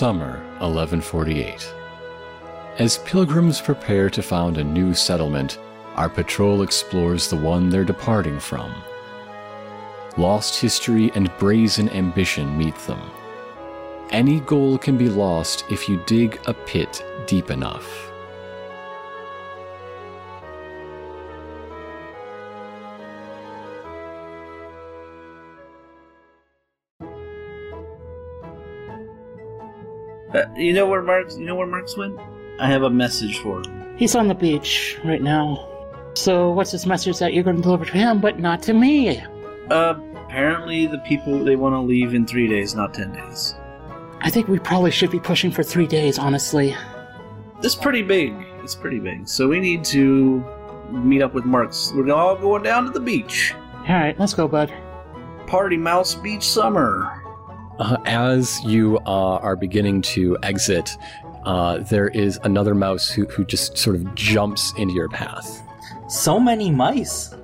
Summer 1148. As pilgrims prepare to found a new settlement, our patrol explores the one they're departing from. Lost history and brazen ambition meet them. Any goal can be lost if you dig a pit deep enough. Uh, you know where Marks? You know where Marks went? I have a message for him. He's on the beach right now. So, what's this message that you're going to deliver to him, but not to me? Uh, apparently the people they want to leave in three days, not ten days. I think we probably should be pushing for three days, honestly. It's pretty big. It's pretty big. So we need to meet up with Marks. We're all going down to the beach. All right, let's go, bud. Party Mouse Beach Summer. Uh, as you uh, are beginning to exit, uh, there is another mouse who, who just sort of jumps into your path. So many mice.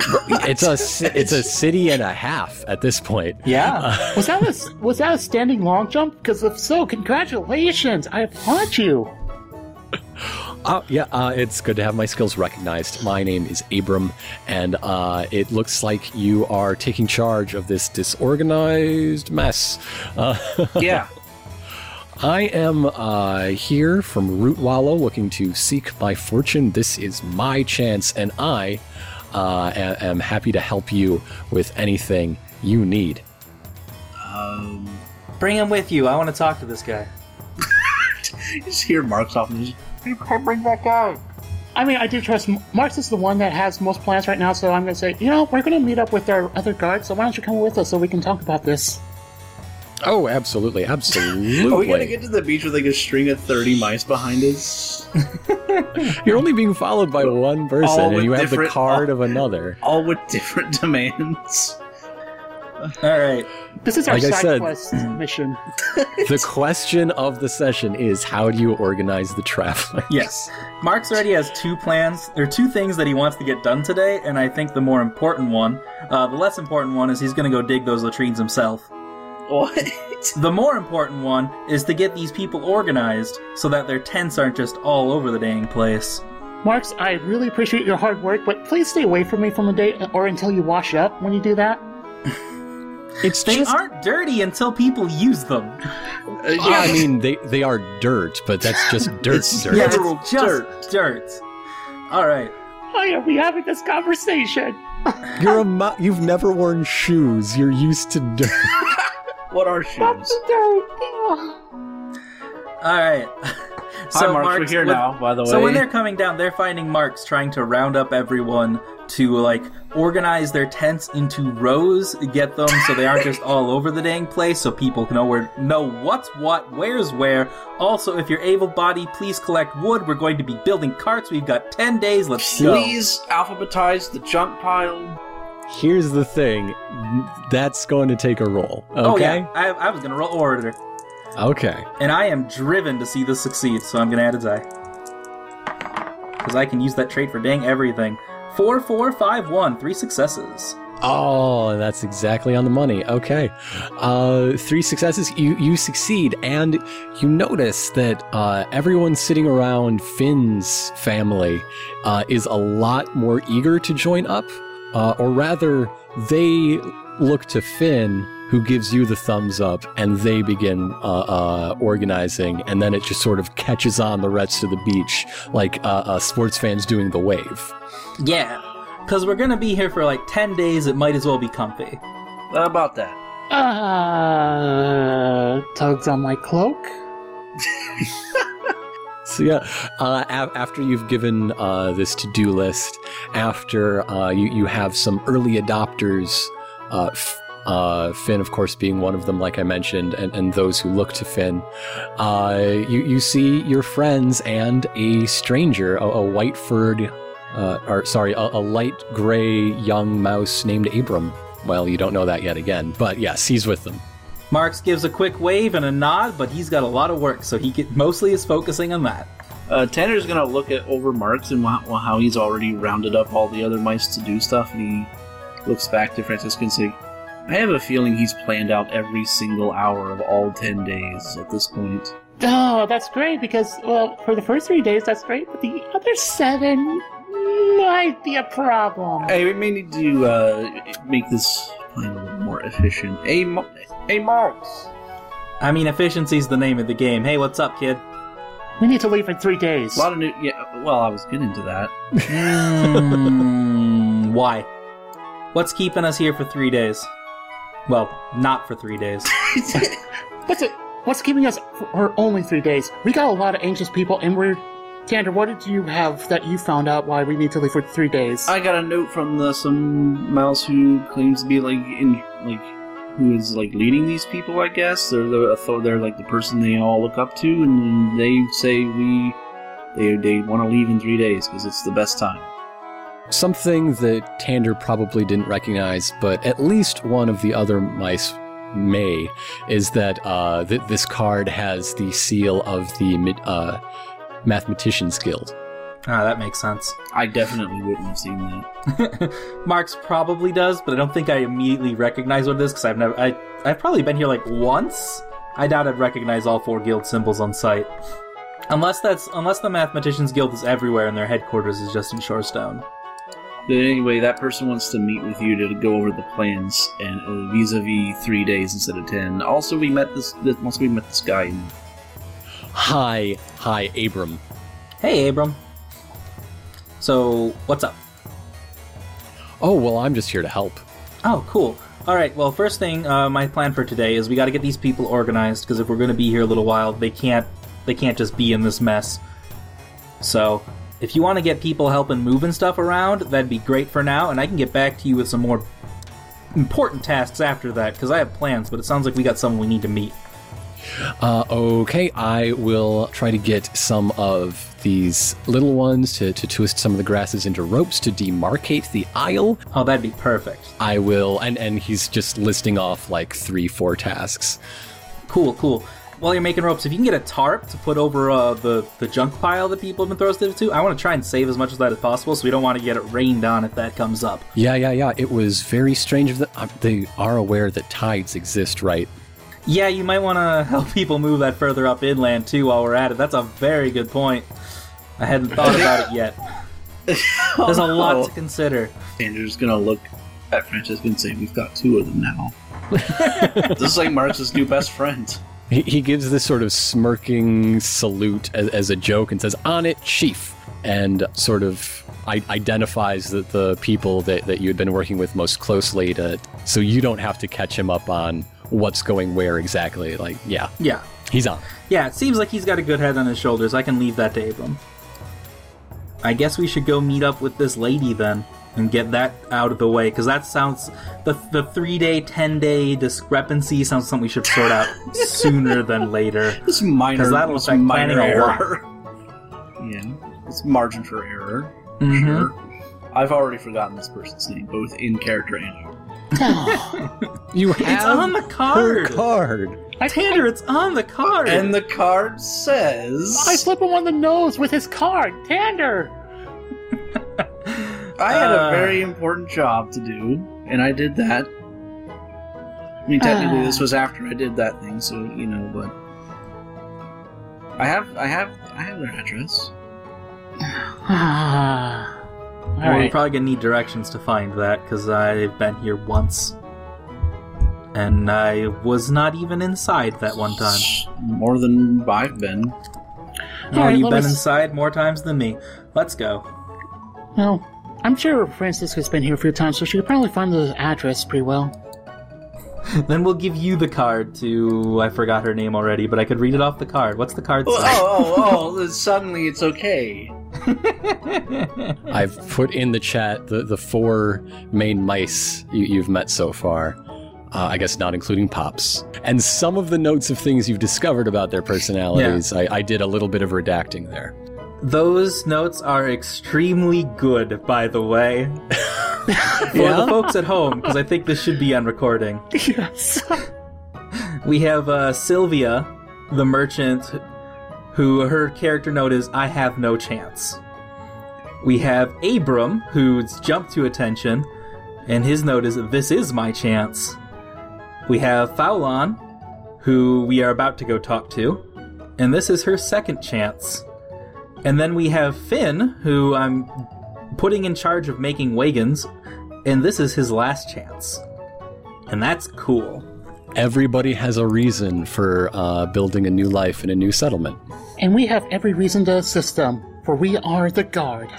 It's a it's a city and a half at this point. Yeah. Was that a was that a standing long jump? Because if so, congratulations! I applaud you. Oh yeah, uh, it's good to have my skills recognized. My name is Abram, and uh, it looks like you are taking charge of this disorganized mess. Uh, Yeah. I am uh, here from Rootwallow looking to seek my fortune. This is my chance, and I uh, a- am happy to help you with anything you need. um, Bring him with you. I want to talk to this guy. you just hear Marks off and just, I mean, I do trust M- Marks is the one that has most plans right now, so I'm going to say, you know, we're going to meet up with our other guards. So why don't you come with us so we can talk about this? Oh, absolutely, absolutely. Are we gonna get to the beach with like a string of thirty mice behind us? You're only being followed by one person, All and you have the different- card of another. All with different demands. All right. This is our Like I side said- quest mission. The question of the session is how do you organize the traveler? Yes. Marks already has two plans. There are two things that he wants to get done today, and I think the more important one, uh, the less important one, is he's going to go dig those latrines himself. What? The more important one is to get these people organized so that their tents aren't just all over the dang place. Marks, I really appreciate your hard work, but please stay away from me from a day or until you wash up when you do that. It's They just. aren't dirty until people use them. Uh, Yeah, I mean, they, they are dirt, but that's just dirt. It's- dirt. Yeah, it's just dirt. dirt. All right. Why are we having this conversation? You're a mo- you've never worn shoes. You're used to dirt. what are shoes? That's dirt. All right. Hi, Marks. We're here with- now. By the way. So when they're coming down, they're finding Marks trying to round up everyone to like organize their tents into rows, get them so they aren't just all over the dang place, so people can know where know what's what, where's where. Also, if you're able-bodied, please collect wood. We're going to be building carts. We've got ten days. Let's go. please alphabetize the junk pile. Here's the thing. That's going to take a roll. Okay. Oh yeah, I, I was gonna roll orator, Okay. and I am driven to see this succeed. So I'm gonna add a die because I can use that trait for dang everything. Four, four, five, one, three successes. Oh, that's exactly on the money. Okay. Uh, three successes. You you succeed, and you notice that uh, everyone sitting around Finn's family uh, is a lot more eager to join up, uh, or rather, they look to Finn, who gives you the thumbs up, and they begin uh, uh, organizing, and then it just sort of catches on the rest of the beach, like uh, uh, sports fans doing the wave. Yeah, because we're gonna be here for like 10 days, it might as well be comfy. How about that? Uh, tugs on my cloak. So yeah, uh, a- after you've given uh, this to-do list, after uh, you you have some early adopters, uh, F- uh, Finn, of course, being one of them, like I mentioned, and, and those who look to Finn, uh, you you see your friends and a stranger, a, a white furred, uh, or sorry, a, a light gray young mouse named Abram. Well, you don't know that yet again, but yes, he's with them. Marks gives a quick wave and a nod, but he's got a lot of work, so he get, mostly is focusing on that. Uh, Tander's gonna look at over Marks and how, how he's already rounded up all the other mice to do stuff, and he looks back to Francisca and say, I have a feeling he's planned out every single hour of all 10 days at this point. Oh, that's great because, well, for the first three days, that's great, but the other seven might be a problem. Hey, we may need to uh, make this plan a little more efficient. Hey, Mo- hey, Marks. I mean, efficiency's the name of the game. Hey, what's up, kid? We need to leave in three days. A lot of new. Yeah, well, I was getting to that. Hmm, why? What's keeping us here for three days? Well, not for three days. What's it? What's keeping us for only three days? We got a lot of anxious people, and we're. Tander, what did you have that you found out why we need to leave for three days? I got a note from the some mouse who claims to be like in like who is like leading these people. I guess they're the they're like the person they all look up to, and they say we they they want to leave in three days because it's the best time. Something that Tander probably didn't recognize, but at least one of the other mice may, is that uh, th- this card has the seal of the mi- uh, Mathematicians Guild. Ah, that makes sense. I definitely wouldn't have seen that. Marks probably does, but I don't think I immediately recognize what it is because I've never. I I've probably been here like once. I doubt I'd recognize all four guild symbols on sight, unless that's unless the Mathematicians Guild is everywhere and their headquarters is just in Shorestone. But anyway, that person wants to meet with you to go over the plans and uh, vis-a-vis three days instead of ten. Also, we met this. this once we met this guy. In, Hi, hi, Abram. Hey, Abram. So what's up? Oh, well, I'm just here to help. Oh, cool. All right. Well, first thing, uh, my plan for today is we got to get these people organized because if we're going to be here a little while, they can't they can't just be in this mess. So, if you want to get people helping moving stuff around, that'd be great for now, and I can get back to you with some more important tasks after that because I have plans. But it sounds like we got someone we need to meet. Uh, okay, I will try to get some of these little ones to, to twist some of the grasses into ropes to demarcate the aisle. Oh, that'd be perfect. I will, and, and he's just listing off like three, four tasks. Cool, cool. While you're making ropes, if you can get a tarp to put over uh, the the junk pile that people have been throwing stuff to, I want to try and save as much of that as possible. So we don't want to get it rained on if that comes up. Yeah, yeah, yeah. It was very strange that. Uh, they are aware that tides exist, right? Yeah, you might want to help people move that further up inland too while we're at it. That's a very good point. I hadn't thought about it yet. There's a lot to consider. Tander's gonna look at Francisca and say, "We've got two of them now." this is like Marks's new best friend. He, he gives this sort of smirking salute as, as a joke and says, On it, chief. And sort of I- identifies the, the people that, that you had been working with most closely to, so you don't have to catch him up on what's going where exactly. Like, yeah, Yeah. he's on. Yeah, it seems like he's got a good head on his shoulders. I can leave that to Abram. I guess we should go meet up with this lady then and get that out of the way because that sounds the the three day, ten day discrepancy sounds something we should sort out sooner than later. This minor, 'Cause that'll this affect minor planning a lot. error. Yeah, it's margin for error. Mhm. Sure. I've already forgotten this person's name, both in character and out. You have It's on the her card. card. Tander, it's on the card. And the card says, I slip him on the nose with his card. Tander! I had Uh. a very important job to do, and I did that. I mean, technically, Ah. this was after I did that thing, so you know, but I have, I have, I have their address. Ah. Well, we're probably gonna need directions to find that because I've been here once, and I was not even inside that one time. More than I've been. Oh, Alright, you've been me s- inside more times than me. Let's go. Well, I'm sure Francisca's been here a few times, so she could probably find the address pretty well. Then we'll give you the card to. I forgot her name already, but I could read it off the card. What's the card Oh, say? oh, oh, oh! Suddenly, it's okay. I've put in the chat the, the four main mice you, you've met so far. Uh, I guess not including Pops. And some of the notes of things you've discovered about their personalities, I, I did a little bit of redacting there. Those notes are extremely good, by the way. For Yeah? the folks at home, because I think this should be on recording. yes. We have uh, Sylvia, the merchant, who her character note is I have no chance. We have Abram, who's jumped to attention, and his note is This is my chance. We have Faulon, who we are about to go talk to, and this is her second chance. And then we have Finn, who I'm putting in charge of making wagons, and this is his last chance. And that's cool. Everybody has a reason for uh, building a new life in a new settlement. And we have every reason to assist them, for we are the guard.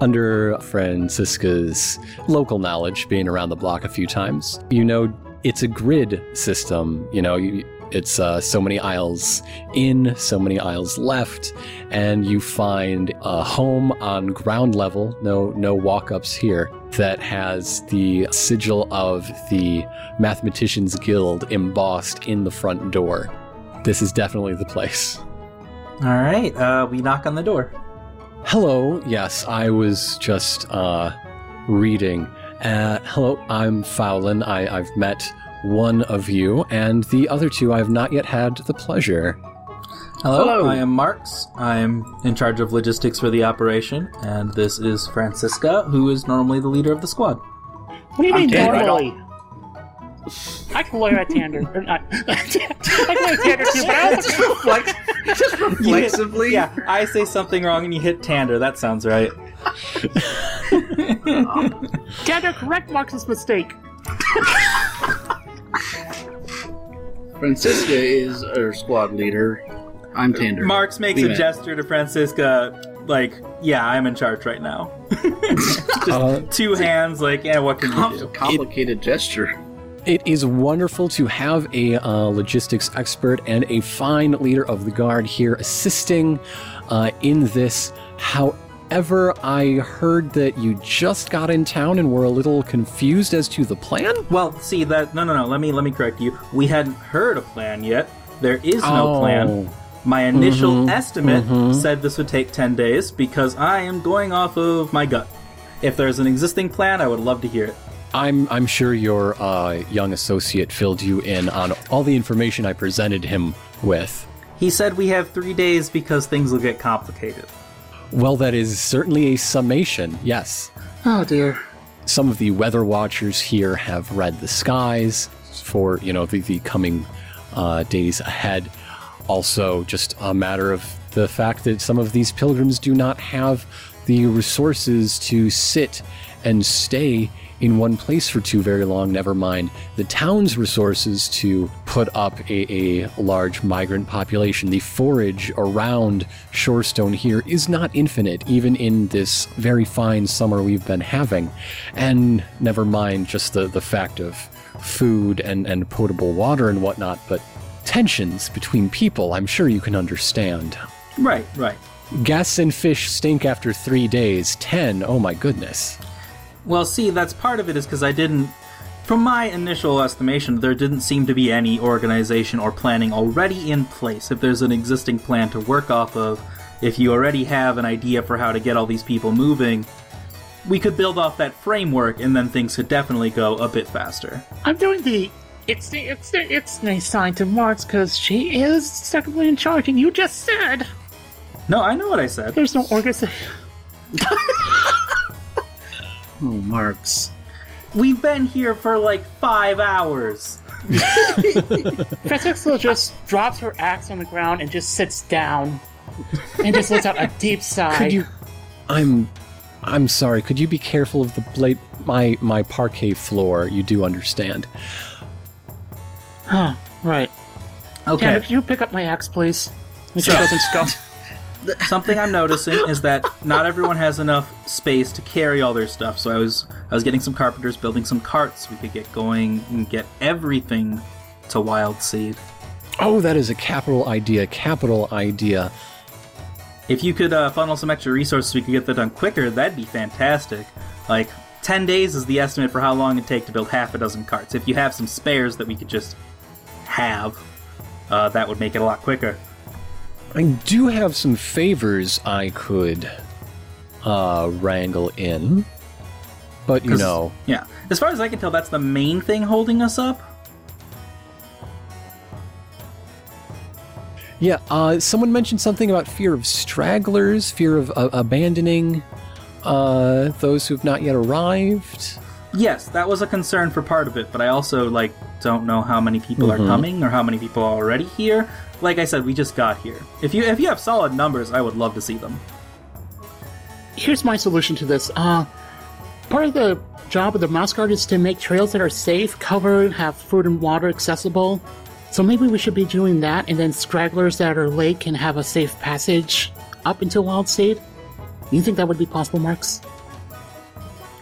Under Francisca's local knowledge, being around the block a few times, you know it's a grid system. You know, you, it's uh, so many aisles in, so many aisles left, and you find a home on ground level. No, no walk-ups here. That has the sigil of the Mathematicians Guild embossed in the front door. This is definitely the place. All right, uh, we knock on the door. Hello. Yes, I was just uh, reading. Uh, hello, I'm Fowlin. I, I've met one of you, and the other two I've not yet had the pleasure. Hello, Hello. I am Marks. I'm in charge of logistics for the operation, and this is Francisca, who is normally the leader of the squad. What do you I'm mean dead, I normally? I can lawyer at Tander. or not- I can lawyer at Tander too, but I also just reflex, just reflexively. Yeah, I say something wrong and you hit Tander. That sounds right. Tander correct Marks's mistake. Francisca is our squad leader. I'm Tander. Marks makes Leave a it. gesture to Francisca, like, yeah, I'm in charge right now. Uh, Two hands, like, yeah, what can you Com- do? complicated gesture. it is wonderful to have a uh, logistics expert and a fine leader of the guard here assisting uh, in this. However, I heard that you just got in town and were a little confused as to the plan. Well, see that no, no, no. Let me let me correct you. We hadn't heard a plan yet. There is no plan. Oh. My initial Mhm, estimate mhm. said this would take 10 days because I am going off of my gut. If there's an existing plan, I would love to hear it. I'm I'm sure your uh, young associate filled you in on all the information I presented him with. He said we have three days because things will get complicated. Well, that is certainly a summation. Yes, Oh dear. some of the weather watchers here have read the skies for you know the, the coming uh, days ahead. Also, just a matter of the fact that some of these pilgrims do not have the resources to sit and stay in one place for too very long. Never mind the town's resources to put up a, a large migrant population. The forage around Shorestone here is not infinite, even in this very fine summer we've been having. And never mind just the, the fact of food and, and potable water and whatnot, but tensions between people, I'm sure you can understand. Right, right. Gas and fish stink after three days. Ten, oh my goodness. Well, see, that's part of it is because I didn't. From my initial estimation, there didn't seem to be any organization or planning already in place. If there's an existing plan to work off of, if you already have an idea for how to get all these people moving, we could build off that framework and then things could definitely go a bit faster. I'm doing the. It's the it's the it's the sign to Marks because she is technically in charge, and you just said No, I know what I said. there's no organization. Oh, Marks. We've been here for like five hours. Francisca just drops her axe on the ground and just sits down, and just lets out a deep sigh. Could you I'm I'm sorry, could you be careful of the blade my my parquet floor, you do understand. Huh? Right. Okay. Tander, could you pick up my axe, please? Make sure it doesn't scuff. Something I'm noticing is that not everyone has enough space to carry all their stuff. So I was I was getting some carpenters building some carts. We could get going and get everything to Wild Seed. Oh, that is a capital idea, capital idea. If you could uh, funnel some extra resources, we could get that done quicker. That'd be fantastic. Like ten days is the estimate for how long it'd take to build half a dozen carts. If you have some spares that we could just have, uh, that would make it a lot quicker. I do have some favors I could uh wrangle in. But you know, Yeah. As far as I can tell, that's the main thing holding us up. yeah, uh someone mentioned something about fear of stragglers, fear of uh, abandoning uh those who've not yet arrived. Yes, that was a concern for part of it, but I also like don't know how many people Mhm. are coming or how many people are already here. Like I said, we just got here. If you if you have solid numbers, I would love to see them. Here's my solution to this. Uh, part of the job of the mouse guard is to make trails that are safe, covered, have food and water accessible. So maybe we should be doing that, and then stragglers that are late can have a safe passage up into Wild State. You think that would be possible, Marks?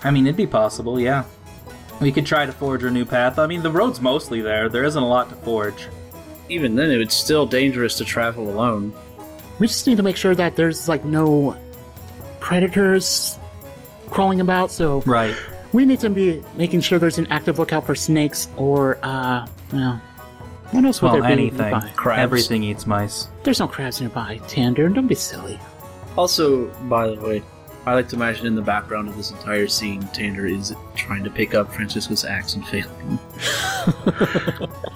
I mean, it'd be possible, yeah. We could try to forge a new path. I mean, the road's mostly there. There isn't a lot to forge. Even then, it's still dangerous to travel alone. We just need to make sure that there's like no predators crawling about. So Right. we need to be making sure there's an active lookout for snakes or uh, well, what else would Well, there be anything. nearby? Crabs. Everything eats mice. There's no crabs nearby, Tander. Don't be silly. Also, by the way, I like to imagine in the background of this entire scene, Tander is trying to pick up Francisca's axe and failing.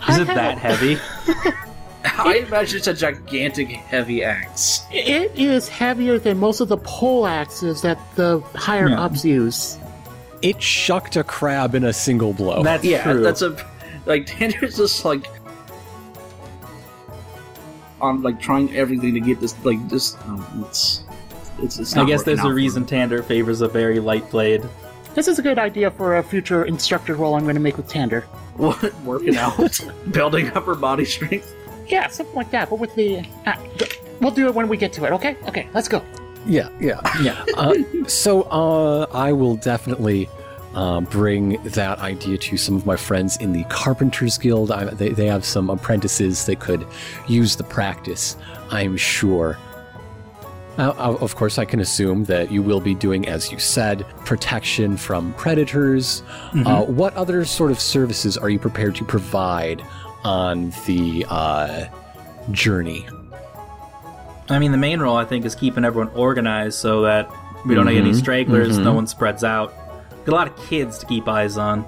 Is it that heavy? I imagine it's a gigantic, heavy axe. It is heavier than most of the pole axes that the higher Yeah. ups use. It shucked a crab in a single blow. That's yeah, true. that's a like Tander's just like on like trying everything to get this like just um, it's it's, it's I guess there's a reason. Tander favors a very light blade. This is a good idea for a future instructor role I'm going to make with Tander. What working out, building up her body strength. Yeah, something like that, but with the. Uh, we'll do it when we get to it, okay? Okay, let's go. Yeah, yeah. Yeah. uh, so uh, I will definitely uh, bring that idea to some of my friends in the Carpenters Guild. I, they, they have some apprentices that could use the practice, I'm sure. Uh, of course, I can assume that you will be doing, as you said, protection from predators. Uh, what other sort of services are you prepared to provide on the uh, journey? I mean, the main role I think is keeping everyone organized so that we don't get any Mhm, stragglers, mhm. no one spreads out. Got a lot of kids to keep eyes on.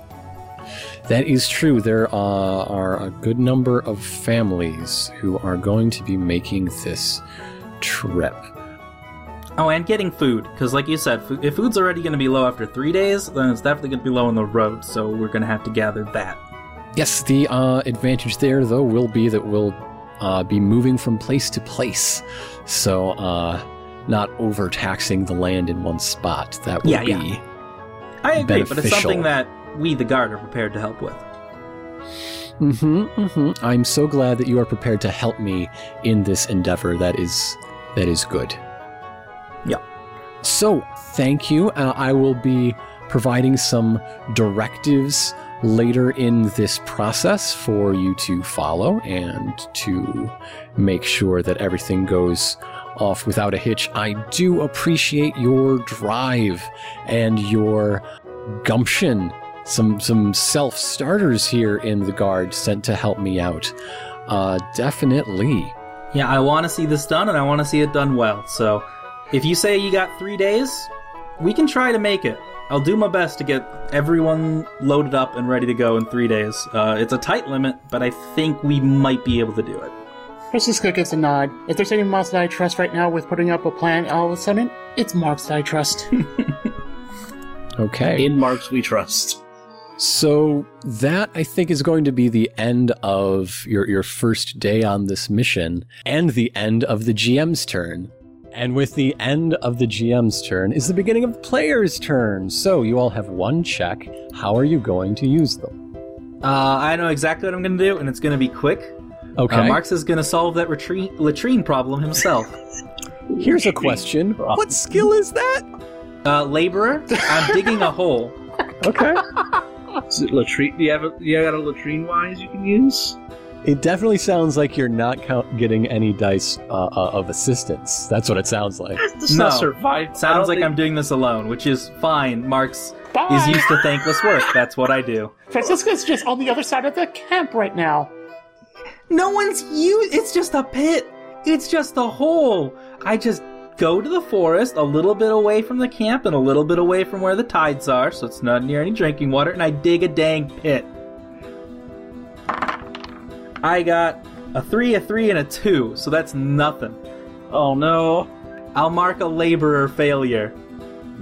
That is true. There uh, are a good number of families who are going to be making this trip. Oh, and getting food, because like you said, if food's already going to be low after three days, then it's definitely going to be low on the road. So we're going to have to gather that. Yes, the uh, advantage there, though, will be that we'll uh, be moving from place to place. So, uh, not overtaxing the land in one spot. That will Yeah, be. yeah. I agree, but it's something that we, the guard, are prepared to help with. hmm hmm I'm so glad that you are prepared to help me in this endeavor. That is, that is good. So, thank you. Uh, I will be providing some directives later in this process for you to follow and to make sure that everything goes off without a hitch. I do appreciate your drive and your gumption. Some some self starters here in the guard sent to help me out. Uh, definitely. Yeah, I want to see this done, and I want to see it done well. So, if you say you got three days, we can try to make it. I'll do my best to get everyone loaded up and ready to go in three days. Uh, it's a tight limit, but I think we might be able to do it. Francisca gives a nod. If there's anyone else that I trust right now with putting up a plan, all of a sudden, it's Marks that I trust. Okay. In marks we trust. So that I think is going to be the end of your your first day on this mission and the end of the GM's turn. And with the end of the GM's turn is the beginning of the player's turn. So you all have one check. How are you going to use them? Uh, I know exactly what I'm going to do, and it's going to be quick. Okay. Uh, Marks is going to solve that retreat, latrine problem himself. Here's a question. What skill is that? Uh, laborer, I'm digging a hole. Okay. Is it latrine? Do you have a, you got a latrine wise you can use? It definitely sounds like you're not count- getting any dice uh, uh, of assistance. That's what it sounds like. That's No. not survive. I Sounds don't like think- I'm doing this alone, which is fine. Marks Bye! is used to thankless work. That's what I do. Francisca's just on the other side of the camp right now. No one's you. It's just a pit. It's just a hole. I just go to the forest a little bit away from the camp and a little bit away from where the tides are, so it's not near any drinking water, and I dig a dang pit. I got a three, a three, and a two, so that's nothing. Oh no. I'll mark a laborer failure.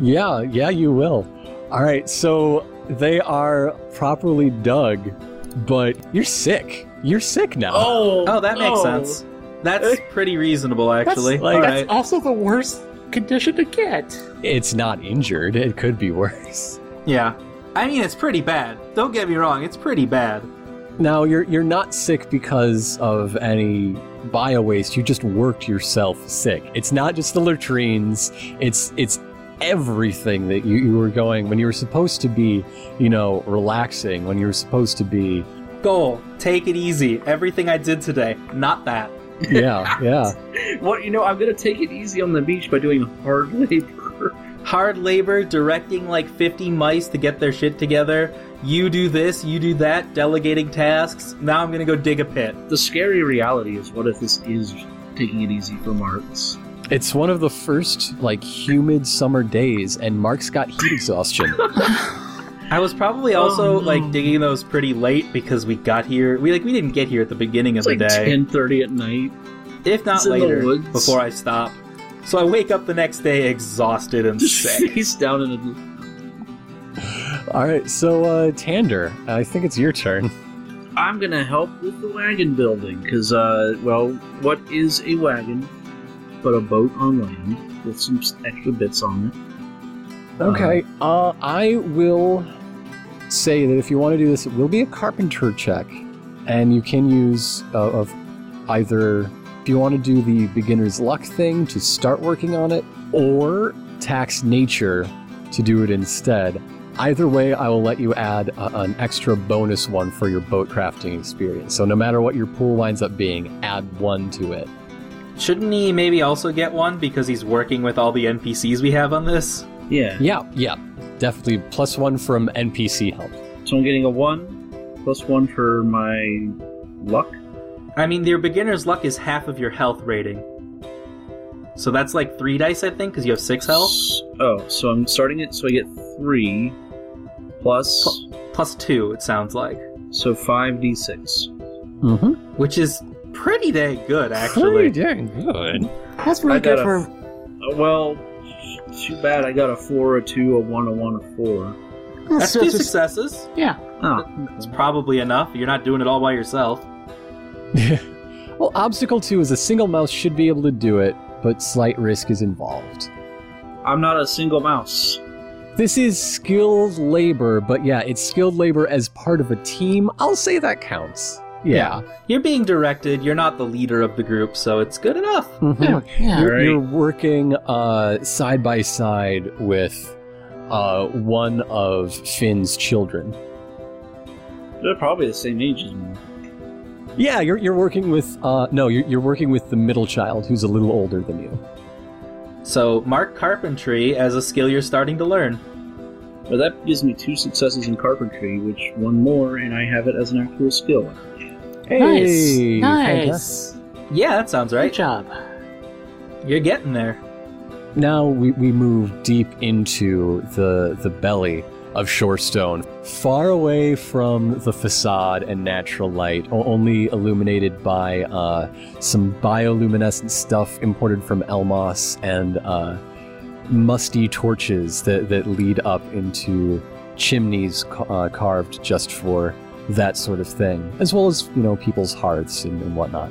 Yeah, yeah, you will. All right, so they are properly dug, but you're sick. You're sick now. Oh, Oh, that makes no. sense. That's pretty reasonable, actually. That's, Like- All that's right. also the worst condition to get. It's not injured. It could be worse. Yeah. I mean, it's pretty bad. Don't get me wrong, it's pretty bad. Now you're you're not sick because of any bio waste. You just worked yourself sick. It's not just the latrines. It's it's everything that you, you were going when you were supposed to be, you know, relaxing. When you were supposed to be, Goal, take it easy. Everything I did today, not that. yeah, yeah. What you know? I'm gonna take it easy on the beach by doing hard labor. Hard labor, directing like 50 mice to get their shit together. You do this, you do that, delegating tasks. Now I'm gonna go dig a pit. The scary reality is, what if this is taking it easy for Marks? It's one of the first like humid summer days, and Mark's got heat exhaustion. I was probably oh, also Oh, no. like digging those pretty late because we got here. We like we didn't get here at the beginning of It's the like day. 10:30 at night. if not It's in the later, woods. before I stop. So I wake up the next day exhausted and Just sick. face down in a. All right, so uh, Tander, I think it's your turn. I'm gonna help with the wagon building because, uh, well, what is a wagon but a boat on land with some extra bits on it? Okay, uh, I will say that if you want to do this, it will be a carpenter check, and you can use uh, of either if you want to do the beginner's luck thing to start working on it, or tax nature to do it instead. Either way, I will let you add a, an extra bonus one for your boat crafting experience. So no matter what your pool winds up being, add one to it. Shouldn't he maybe also get one because he's working with all the NPCs we have on this? Yeah. Yeah, yeah, definitely plus one from NPC help. So I'm getting a one plus one for my luck. I mean, your beginner's luck is half of your health rating. So that's like three dice, I think, because you have six health. Oh, so I'm starting it. So I get three plus Plus two, it sounds like. so five d six. Mm-hmm. Which is pretty dang good, actually. Pretty dang good. That's I really got good for. Uh, well, too bad. I got a four, a two, a one, a one, a four. That's so two just- successes. yeah. Oh, It's probably enough. You're not doing it all by yourself. well, obstacle two is a single mouse should be able to do it, but slight risk is involved. I'm not a single mouse. This is skilled labor, but yeah, it's skilled labor as part of a team. I'll say that counts. Yeah. You're being directed. You're not the leader of the group, so it's good enough. Mhm. Yeah. yeah. You're, Right. you're working uh, side by side with uh, one of Finn's children. They're probably the same age as me. Yeah, you're, you're working with uh, no, you're, you're working with the middle child who's a little older than you. So mark carpentry as a skill you're starting to learn. But that gives me two successes in carpentry, which one more, and I have it as an actual skill. Hey, nice. fantastic. Yeah, that sounds right. Good job. You're getting there. Now we, we move deep into the the belly of Shorestone, far away from the facade and natural light, only illuminated by uh, some bioluminescent stuff imported from Elmoss and uh, musty torches that, that lead up into chimneys uh, carved just for that sort of thing, as well as you know people's hearths and, and whatnot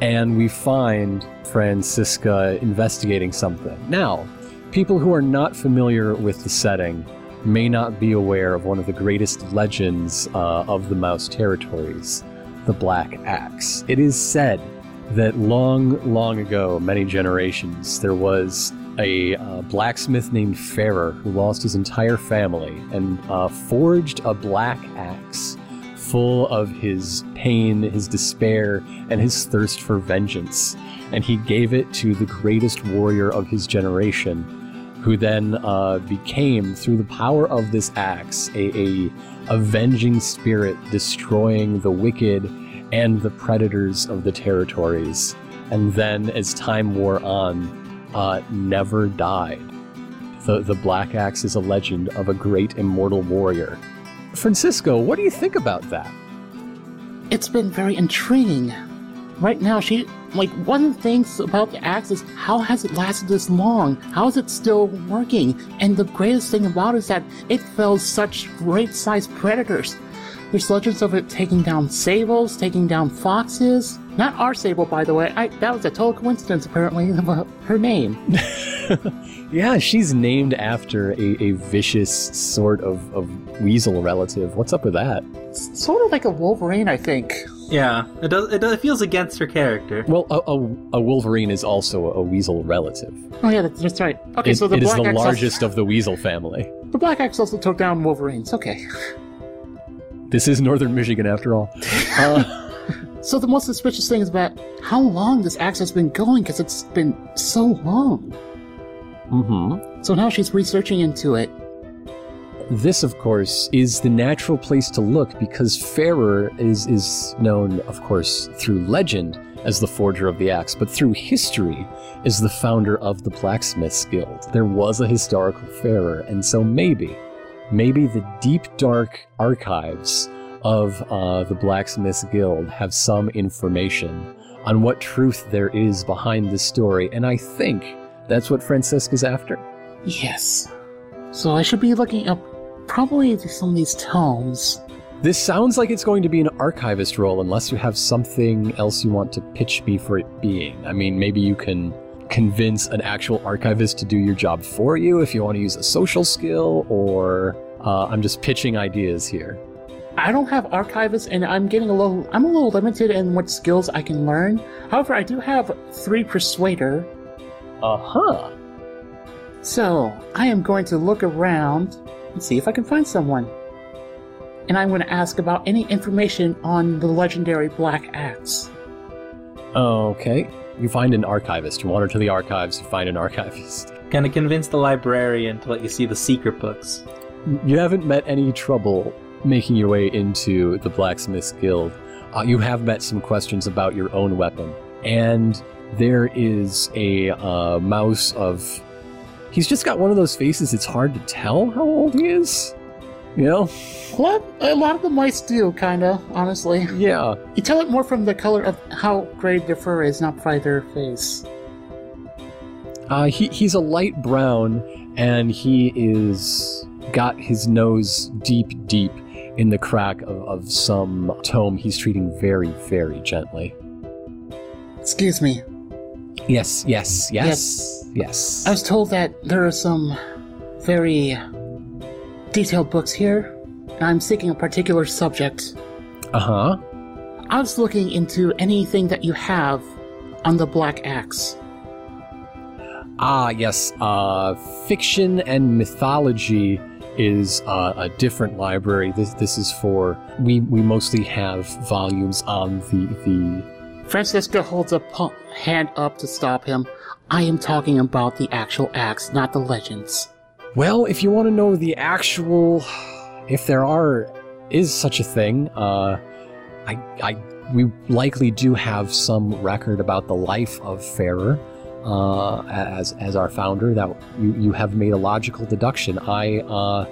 and we find Francisca investigating something. Now, people who are not familiar with the setting may not be aware of one of the greatest legends uh, of the Mouse territories, the Black Axe. It is said that long, long ago, many generations, there was a uh, blacksmith named Farrer who lost his entire family and uh, forged a black axe full of his pain, his despair, and his thirst for vengeance. And he gave it to the greatest warrior of his generation, who then uh, became, through the power of this axe, a, a avenging spirit, destroying the wicked and the predators of the territories. And then, as time wore on, uh, never died. The, the Black Axe is a legend of a great immortal warrior. Francisca, what do you think about that? It's been very intriguing. Right now, she like one of the things about the axe is how has it lasted this long? How is it still working? And the greatest thing about it is that it fells such great sized predators. There's legends of it taking down sables, taking down foxes. Not our sable, by the way. I, that was a total coincidence, apparently, of her name. Yeah, she's named after a, a vicious sort of, of weasel relative. What's up with that? It's Sort of like a Wolverine, I think. Yeah, it does. It, does, it feels against her character. Well, a, a, a Wolverine is also a weasel relative. Oh yeah, that's, that's right. Okay, It- so the it is Black the Axe largest of the weasel family. The Black Axe also took down Wolverines. Okay. This is northern Michigan, after all. Uh, So the most suspicious thing is about how long this axe has been going, because it's been so long. mhm. So now she's researching into it. This, of course, is the natural place to look because Farrer is, is known, of course, through legend as the forger of the axe, but through history is the founder of the Blacksmiths Guild. There was a historical Farrer, and so maybe, maybe the deep, dark archives of uh, the Blacksmiths Guild have some information on what truth there is behind this story, and I think that's what Francisca's after. Yes. So I should be looking up probably some of these tomes. This sounds like it's going to be an archivist role unless you have something else you want to pitch me for it being. I mean, maybe you can convince an actual archivist to do your job for you if you want to use a social skill, or uh, I'm just pitching ideas here. I don't have archivists, and I'm getting a little. I'm a little limited in what skills I can learn. However, I do have three persuader, Uh huh. so I am going to look around and see if I can find someone. And I'm going to ask about any information on the legendary Black Axe. Okay. You find an archivist. You wander to the archives, you find an archivist. Gonna convince the librarian to let you see the secret books. You haven't met any trouble making your way into the Blacksmiths Guild. Uh, you have met some questions about your own weapon. And there is a uh, mouse of. He's just got one of those faces, it's hard to tell how old he is. You know? A lot, a lot of the mice do, kinda, honestly. Yeah. You tell it more from the color of how gray their fur is, not by their face. Uh, he, he's a light brown, and he is got his nose deep, deep in the crack of, of some tome he's treating very, very gently. Excuse me. Yes, yes, yes, yes. I was told that there are some very detailed books here, and I'm seeking a particular subject. Uh huh. I was looking into anything that you have on the Black Axe. Ah, yes. Uh, fiction and mythology is uh, a different library. This this is for we we mostly have volumes on the the. Francisca holds a pu- hand up to stop him. I am talking about the actual acts, not the legends. Well, if you want to know the actual, if there are is such a thing, uh, I I we likely do have some record about the life of Farrer. Uh, as as our founder, that you, you have made a logical deduction. I uh.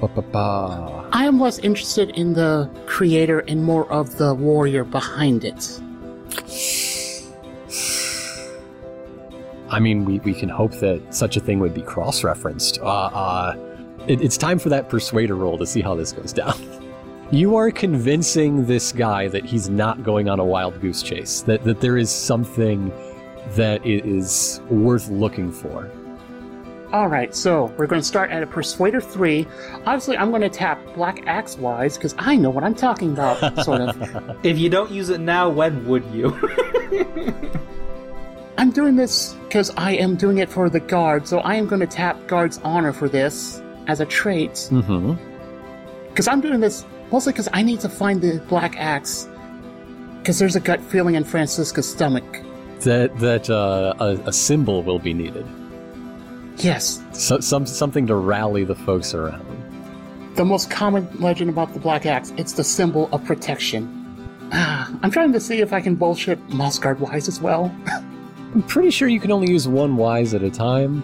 I am less interested in the creator and more of the warrior behind it. I mean, we, we can hope that such a thing would be cross referenced. Uh, uh, it, it's time for that persuader roll to see how this goes down. You are convincing this guy that he's not going on a wild goose chase, that, that there is something that i- is worth looking for. Alright, so we're going to start at a Persuader 3. Obviously, I'm going to tap Black Axe wise because I know what I'm talking about, sort of. If you don't use it now, when would you? I'm doing this because I am doing it for the guard, so I am going to tap Guard's Honor for this as a trait. Mm-hmm. Because I'm doing this mostly because I need to find the Black Axe. Because there's a gut feeling in Francisca's stomach. That that uh, a, a symbol will be needed. Yes, So, some something to rally the folks around. the most common legend about the Black Axe, it's the symbol of protection. Ah, I'm trying to see if I can bullshit Mossguard wise as well. I'm pretty sure you can only use one wise at a time.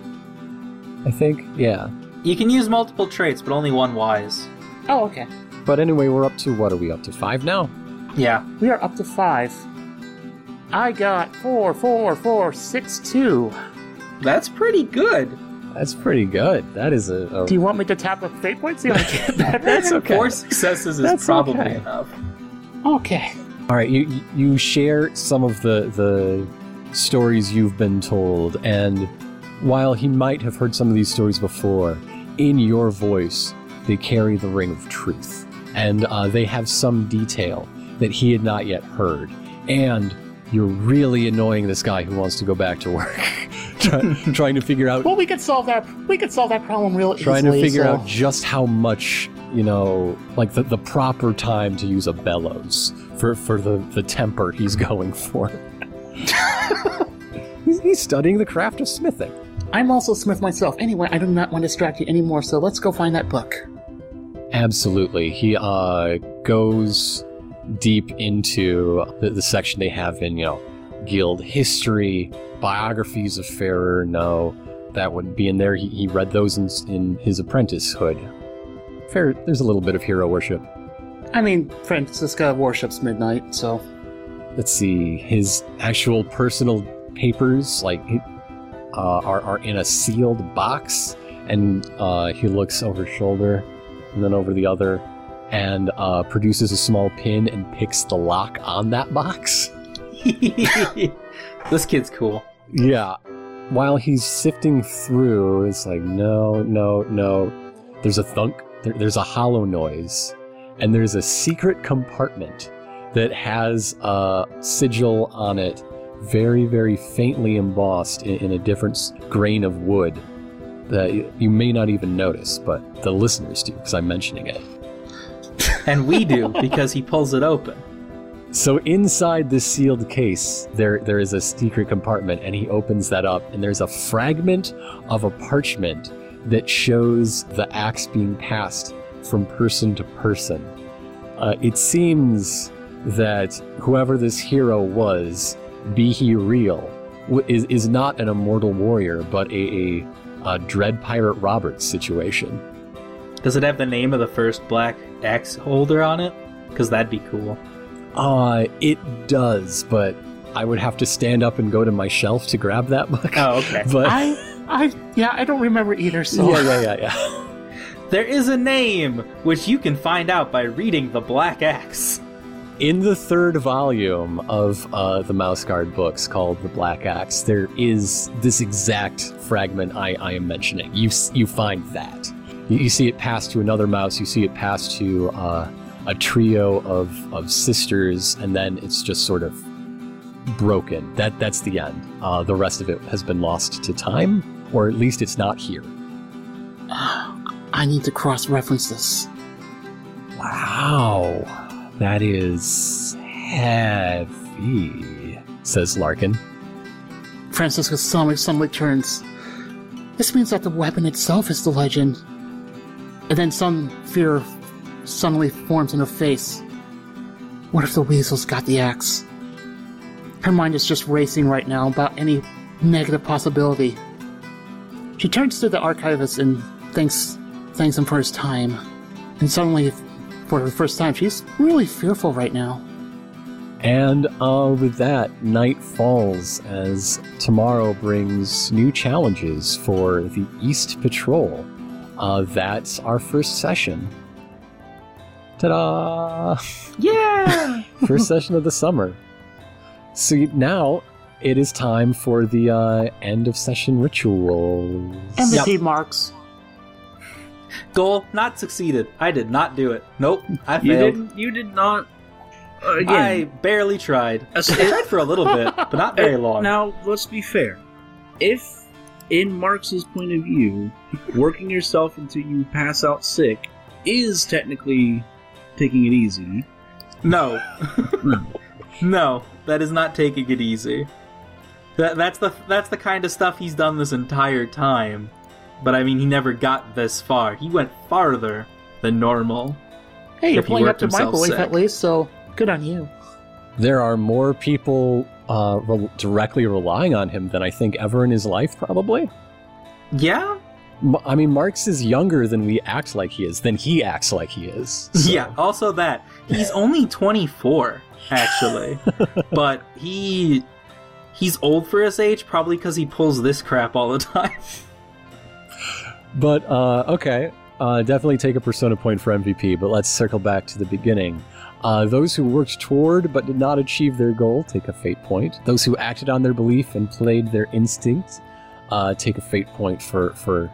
I think, yeah. you can use multiple traits, but only one wise. oh, okay. But anyway, we're up to what are we up to? Five now? Yeah. We are up to five. I got four, four, four, six, two. That's pretty good. That's pretty good. That is a. a Do you want me to tap a fate point? See if I get better? That's okay. Four successes is That's probably okay. enough. Okay. All right, you you share some of the the stories you've been told, and while he might have heard some of these stories before, in your voice they carry the ring of truth, and uh, they have some detail that he had not yet heard, and you're really annoying this guy who wants to go back to work, Try, trying to figure out Well, we could solve that. We could solve that problem real trying easily. Trying to figure so- out just how much you know like the, the proper time to use a bellows for for the the temper he's going for he's, he's studying the craft of smithing I'm also Smith myself. Anyway, I do not want to distract you anymore, so let's go find that book. absolutely he uh goes deep into the, the section they have in you know guild history biographies of Farrer. no that wouldn't be in there. He, he read those in, in his apprenticehood fair there's a little bit of hero worship. I mean, Francisca worships midnight, so. Let's see. His actual personal papers like uh, are, are in a sealed box and uh, he looks over his shoulder and then over the other and uh, produces a small pin and picks the lock on that box. This kid's cool. yeah. While he's sifting through it's like no no no. There's a thunk there, there's a hollow noise and there's a secret compartment that has a sigil on it very very faintly embossed in, in a different grain of wood that you may not even notice but the listeners do because i'm mentioning it And we do because he pulls it open. So inside this sealed case, there there is a secret compartment, and he opens that up, and there's a fragment of a parchment that shows the axe being passed from person to person. Uh, it seems that whoever this hero was, be he real, is is not an immortal warrior, but a, a, a dread pirate Roberts situation. Does it have the name of the first black axe holder on it? Because that'd be cool. Uh, it does, but I would have to stand up and go to my shelf to grab that book. Oh, okay. But I, I, yeah, I don't remember either. So yeah, yeah, yeah, yeah. There is a name which you can find out by reading the Black Axe. In the third volume of uh, the Mouse Guard books called The Black Axe, there is this exact fragment I, I am mentioning. You you find that. You, you see it pass to another mouse. You see it pass to uh, a trio of, of sisters, and then it's just sort of broken. That that's the end. Uh, the rest of it has been lost to time, or at least it's not here. I need to cross-reference this. Wow, that is heavy, says Larkin. Francisca suddenly, suddenly turns. This means that the weapon itself is the legend. And then some fear suddenly forms in her face. What if the weasels got the axe? Her mind is just racing right now about any negative possibility. She turns to the archivist and thanks thanks him for his time. And suddenly, for the first time, she's really fearful right now. And uh, with that, night falls as tomorrow brings new challenges for the East Patrol. Uh, that's our first session. Ta da! Yeah! First session of the summer. So now it is time for the uh, end of session rituals. MVP marks. Goal not succeeded. I did not do it. Nope, I You failed. didn't. You did not. Uh, again, I barely tried. I tried for a little bit, but not very long. Now, let's be fair. If, in Marks's point of view, working yourself until you pass out sick is technically taking it easy, No. no, that is not taking it easy. That that's the that's the kind of stuff he's done this entire time. But I mean, he never got this far. He went farther than normal. Hey, you're If playing up to my himself belief sick. at least, so good on you. There are more people uh, re- directly relying on him than I think ever in his life, probably. Yeah? M- I mean, Marks is younger than we act like he is, than he acts like he is. So- Yeah, also that. He's only 24. actually. but he he's old for his age, probably because he pulls this crap all the time. But uh, okay, uh, definitely take a persona point for MVP. But let's circle back to the beginning. Uh, those who worked toward but did not achieve their goal take a fate point. Those who acted on their belief and played their instinct uh, take a fate point for for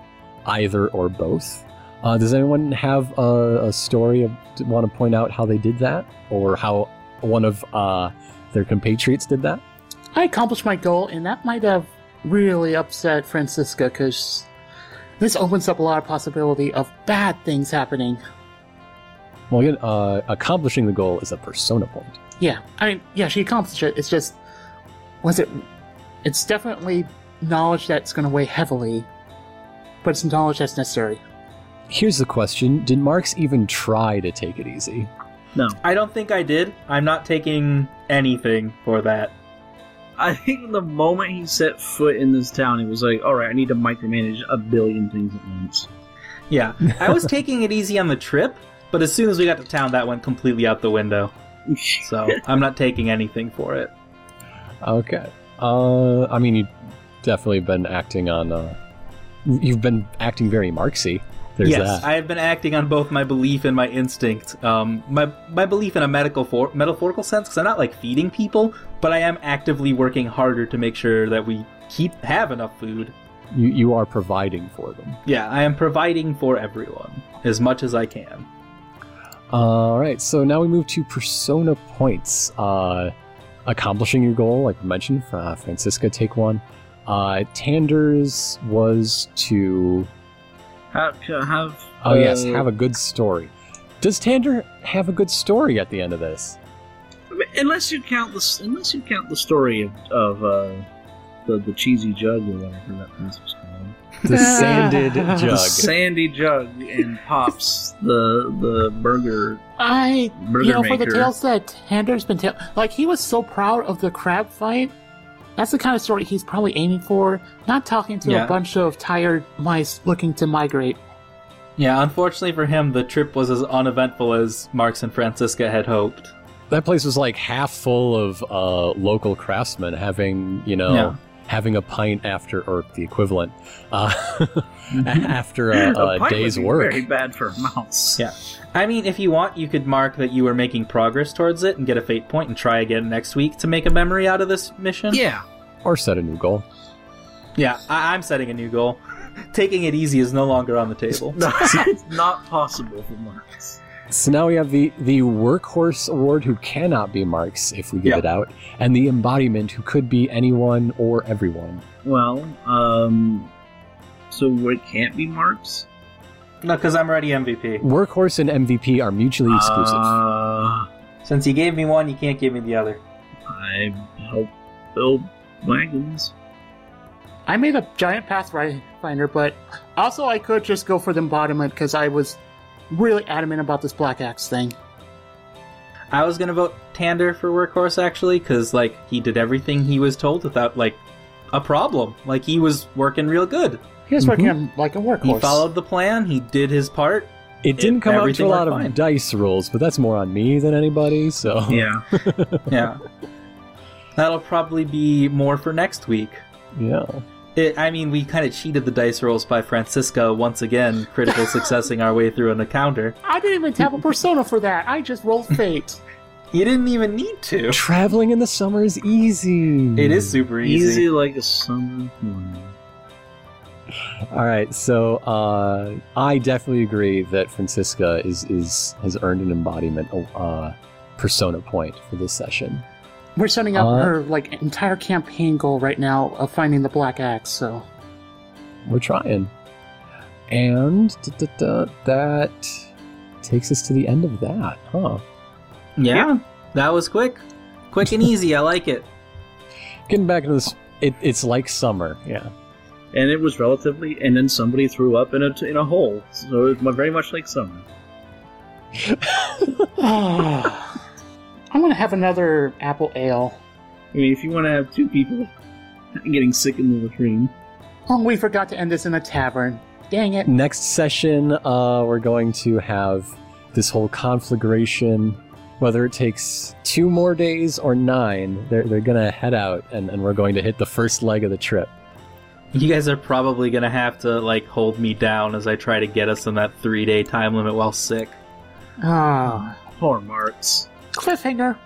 either or both. Uh, does anyone have a, a story of want to point out how they did that, or how one of uh, their compatriots did that? I accomplished my goal, and that might have really upset Francisca because this opens up a lot of possibility of bad things happening. Well, again, uh, accomplishing the goal is a persona point. Yeah, I mean, yeah, she accomplished it. It's just, was it? It's definitely knowledge that's going to weigh heavily, but it's knowledge that's necessary. Here's the question: Did Marks even try to take it easy? No. I don't think I did. I'm not taking anything for that. I think the moment he set foot in this town, he was like, all right, I need to micromanage a billion things at once. Yeah, I was taking it easy on the trip, but as soon as we got to town, that went completely out the window. So I'm not taking anything for it. Okay. Uh, I mean, you've definitely been acting on. Uh, you've been acting very Marksy. There's yes, that. I have been acting on both my belief and my instinct. Um, my my belief in a medical for- metaphorical sense, because I'm not like feeding people, but I am actively working harder to make sure that we keep have enough food. You you are providing for them. Yeah, I am providing for everyone as much as I can. All right. So now we move to persona points. Uh, accomplishing your goal, like we mentioned, uh, Francisca take one. Uh, Tander's was to Have, have oh yes, have a good story. Does Tander have a good story at the end of this? unless you count the unless you count the story of, of uh, the the cheesy jug or whatever that was. The sanded The sandy jug and pops the the burger I, burger you know, for the maker. tales that Tander's been telling, like he was so proud of the crab fight. That's the kind of story he's probably aiming for. Not talking to Yeah. a bunch of tired mice looking to migrate. Yeah, unfortunately for him, the trip was as uneventful as Marks and Francisca had hoped. That place was like half full of uh, local craftsmen having, you know, Yeah. Having a pint after, or the equivalent, uh, after a, A a pint day's work. Very bad for a mouse. Yeah. I mean, if you want, you could mark that you were making progress towards it and get a fate point and try again next week to make a memory out of this mission. Yeah. Or set a new goal. Yeah, I- I'm setting a new goal. Taking it easy is no longer on the table. No, it's not possible for Marks. So now we have the the workhorse award who cannot be Marks if we give Yeah. it out, and the embodiment who could be anyone or everyone. Well, um, so it can't be Marks. No, because I'm already MVP. Workhorse and MVP are mutually exclusive. Uh, Since you gave me one, you can't give me the other. I help build wagons. I made a giant pathfinder, but also I could just go for the embodiment because I was really adamant about this black axe thing. I was gonna vote Tander for workhorse actually, because like he did everything he was told without like a problem. Like he was working real good. He was working mm-hmm. on like a workhorse. He followed the plan. He did his part. it didn't come out to a lot of fine. dice rolls, but that's more on me than anybody. So Yeah. Yeah. That'll probably be more for next week. yeah. It, I mean, we kind of cheated the dice rolls by Francisca once again, critical successing our way through an encounter. I didn't even tap a persona for that. I just rolled fate. You didn't even need to. Traveling in the summer is easy. It is super easy. Easy like a summer morning. All right, so uh, I definitely agree that Francisca is is has earned an embodiment uh, persona point for this session. We're setting up Uh, her like entire campaign goal right now of finding the black axe. So We're trying, and da, da, da, that takes us to the end of that, huh? Yeah, that was quick. Quick and easy. I like it. Getting back into this, it, it's like summer, yeah. And it was relatively, and then somebody threw up in a in a hole, so it was very much like summer. I'm gonna have another apple ale. I mean, if you want to have two people getting sick in the latrine, Oh, we forgot to end this in a tavern. Dang it. Next session, uh, we're going to have this whole conflagration whether it takes two more days or nine, they're, they're going to head out and, and we're going to hit the first leg of the trip. You guys are probably gonna have to like hold me down as I try to get us in that three day time limit while sick. Ah, Poor Marks. Cliffhanger.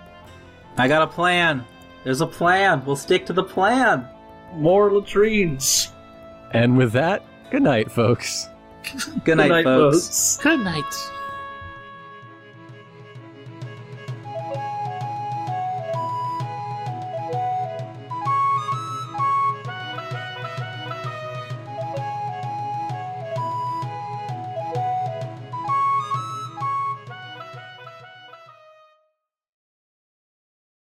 I got a plan. There's a plan. We'll stick to the plan. More latrines. And with that, good night, folks. Good night, folks. folks. Good night.